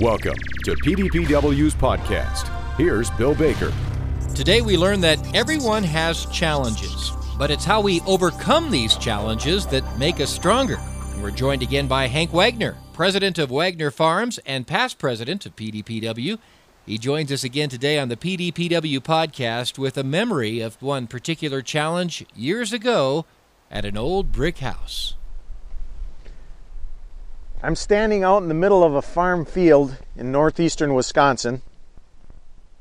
Welcome to PDPW's podcast. Here's Bill Baker. Today we learn that everyone has challenges, but it's how we overcome these challenges that make us stronger. And we're joined again by Hank Wagner, president of Wagner Farms and past president of PDPW. He joins us again today on the PDPW podcast with a memory of one particular challenge years ago at an old brick house. I'm standing out in the middle of a farm field in northeastern Wisconsin.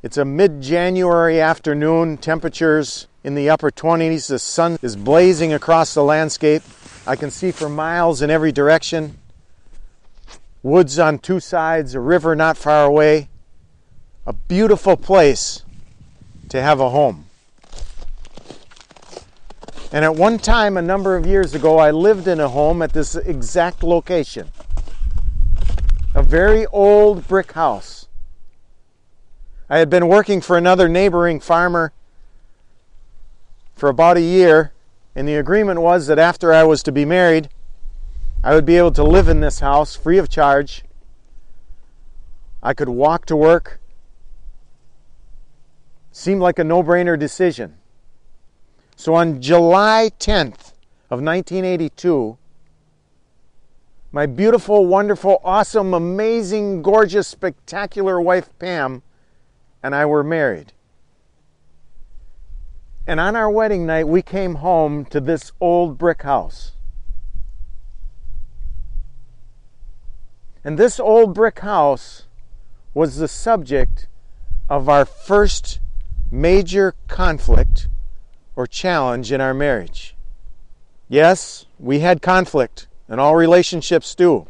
It's a mid January afternoon, temperatures in the upper 20s. The sun is blazing across the landscape. I can see for miles in every direction. Woods on two sides, a river not far away. A beautiful place to have a home. And at one time, a number of years ago, I lived in a home at this exact location very old brick house. I had been working for another neighboring farmer for about a year, and the agreement was that after I was to be married, I would be able to live in this house free of charge. I could walk to work. Seemed like a no brainer decision. So on July 10th of 1982, my beautiful, wonderful, awesome, amazing, gorgeous, spectacular wife Pam and I were married. And on our wedding night, we came home to this old brick house. And this old brick house was the subject of our first major conflict or challenge in our marriage. Yes, we had conflict and all relationships do.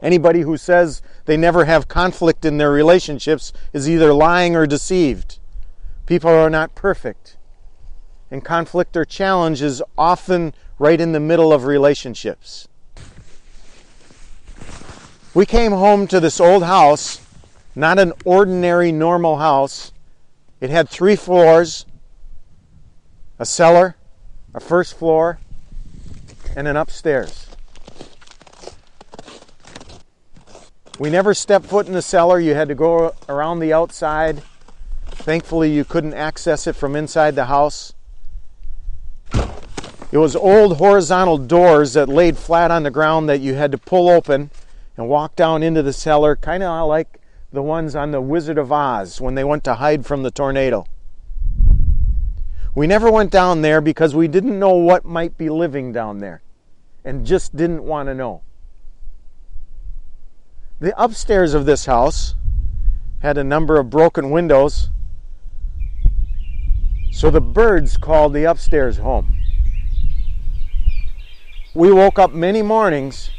Anybody who says they never have conflict in their relationships is either lying or deceived. People are not perfect. And conflict or challenge is often right in the middle of relationships. We came home to this old house, not an ordinary normal house. It had three floors a cellar, a first floor, and an upstairs. We never stepped foot in the cellar. You had to go around the outside. Thankfully, you couldn't access it from inside the house. It was old horizontal doors that laid flat on the ground that you had to pull open and walk down into the cellar, kind of like the ones on the Wizard of Oz when they went to hide from the tornado. We never went down there because we didn't know what might be living down there and just didn't want to know. The upstairs of this house had a number of broken windows, so the birds called the upstairs home. We woke up many mornings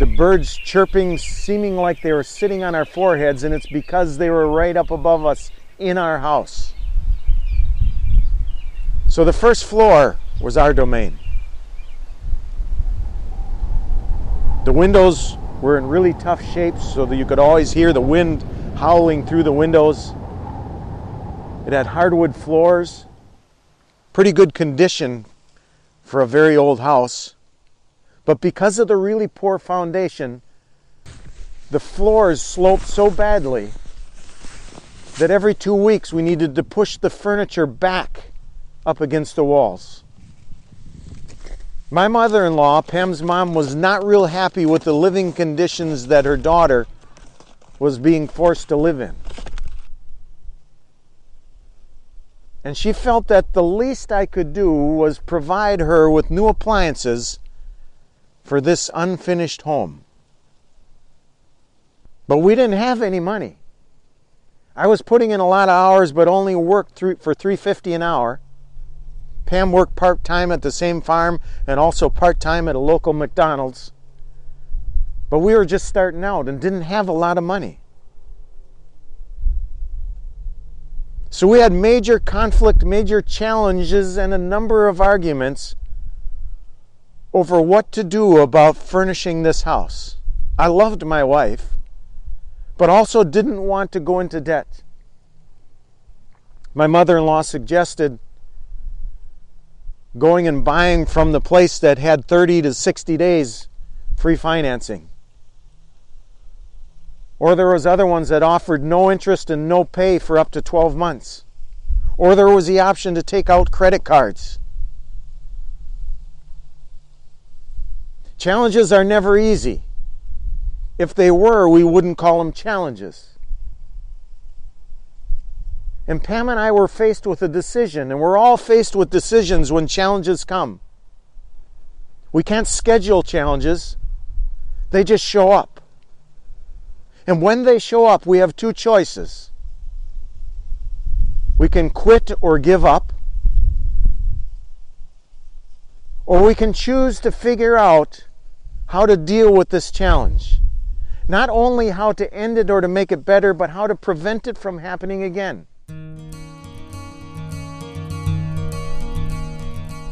to birds chirping, seeming like they were sitting on our foreheads, and it's because they were right up above us in our house. So the first floor was our domain. The windows were in really tough shape so that you could always hear the wind howling through the windows. It had hardwood floors, pretty good condition for a very old house. But because of the really poor foundation, the floors sloped so badly that every two weeks we needed to push the furniture back up against the walls. My mother in law, Pam's mom, was not real happy with the living conditions that her daughter was being forced to live in. And she felt that the least I could do was provide her with new appliances for this unfinished home. But we didn't have any money. I was putting in a lot of hours, but only worked for 350 an hour. Pam worked part time at the same farm and also part time at a local McDonald's. But we were just starting out and didn't have a lot of money. So we had major conflict, major challenges, and a number of arguments over what to do about furnishing this house. I loved my wife, but also didn't want to go into debt. My mother in law suggested going and buying from the place that had 30 to 60 days free financing. Or there was other ones that offered no interest and no pay for up to 12 months. Or there was the option to take out credit cards. Challenges are never easy. If they were, we wouldn't call them challenges. And Pam and I were faced with a decision, and we're all faced with decisions when challenges come. We can't schedule challenges, they just show up. And when they show up, we have two choices. We can quit or give up, or we can choose to figure out how to deal with this challenge. Not only how to end it or to make it better, but how to prevent it from happening again.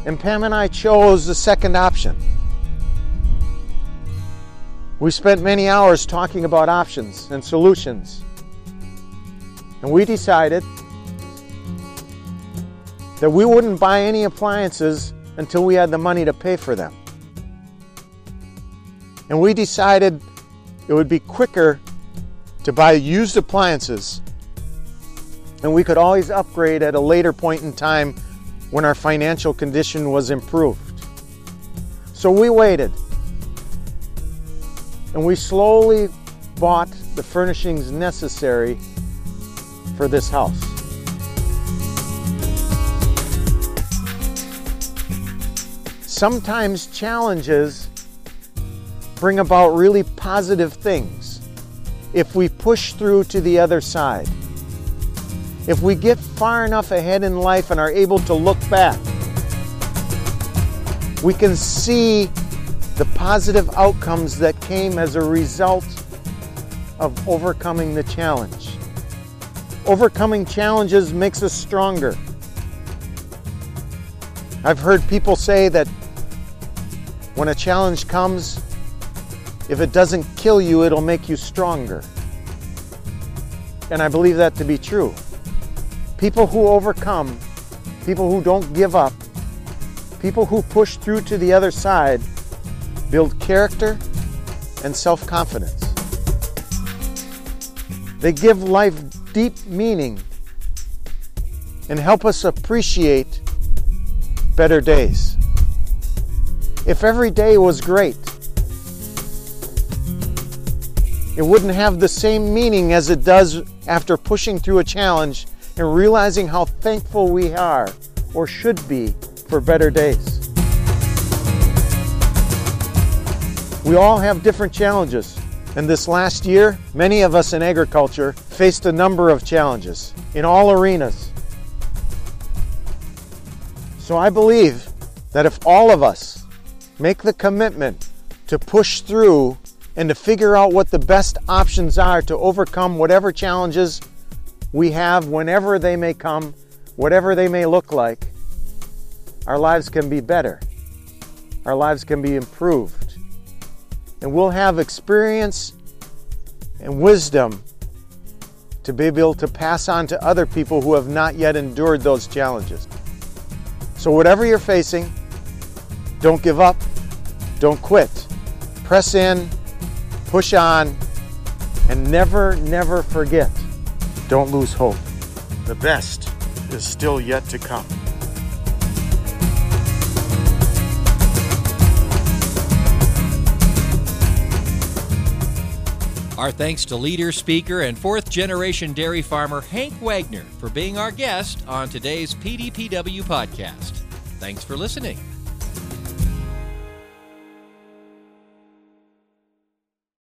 And Pam and I chose the second option. We spent many hours talking about options and solutions. And we decided that we wouldn't buy any appliances until we had the money to pay for them. And we decided it would be quicker to buy used appliances and we could always upgrade at a later point in time when our financial condition was improved. So we waited and we slowly bought the furnishings necessary for this house. Sometimes challenges bring about really positive things if we push through to the other side. If we get far enough ahead in life and are able to look back, we can see the positive outcomes that came as a result of overcoming the challenge. Overcoming challenges makes us stronger. I've heard people say that when a challenge comes, if it doesn't kill you, it'll make you stronger. And I believe that to be true. People who overcome, people who don't give up, people who push through to the other side build character and self confidence. They give life deep meaning and help us appreciate better days. If every day was great, it wouldn't have the same meaning as it does after pushing through a challenge and realizing how thankful we are or should be for better days. We all have different challenges. And this last year, many of us in agriculture faced a number of challenges in all arenas. So I believe that if all of us make the commitment to push through and to figure out what the best options are to overcome whatever challenges we have whenever they may come, whatever they may look like, our lives can be better. Our lives can be improved. And we'll have experience and wisdom to be able to pass on to other people who have not yet endured those challenges. So, whatever you're facing, don't give up, don't quit. Press in, push on, and never, never forget don't lose hope. The best is still yet to come. Our thanks to leader, speaker, and fourth generation dairy farmer Hank Wagner for being our guest on today's PDPW podcast. Thanks for listening.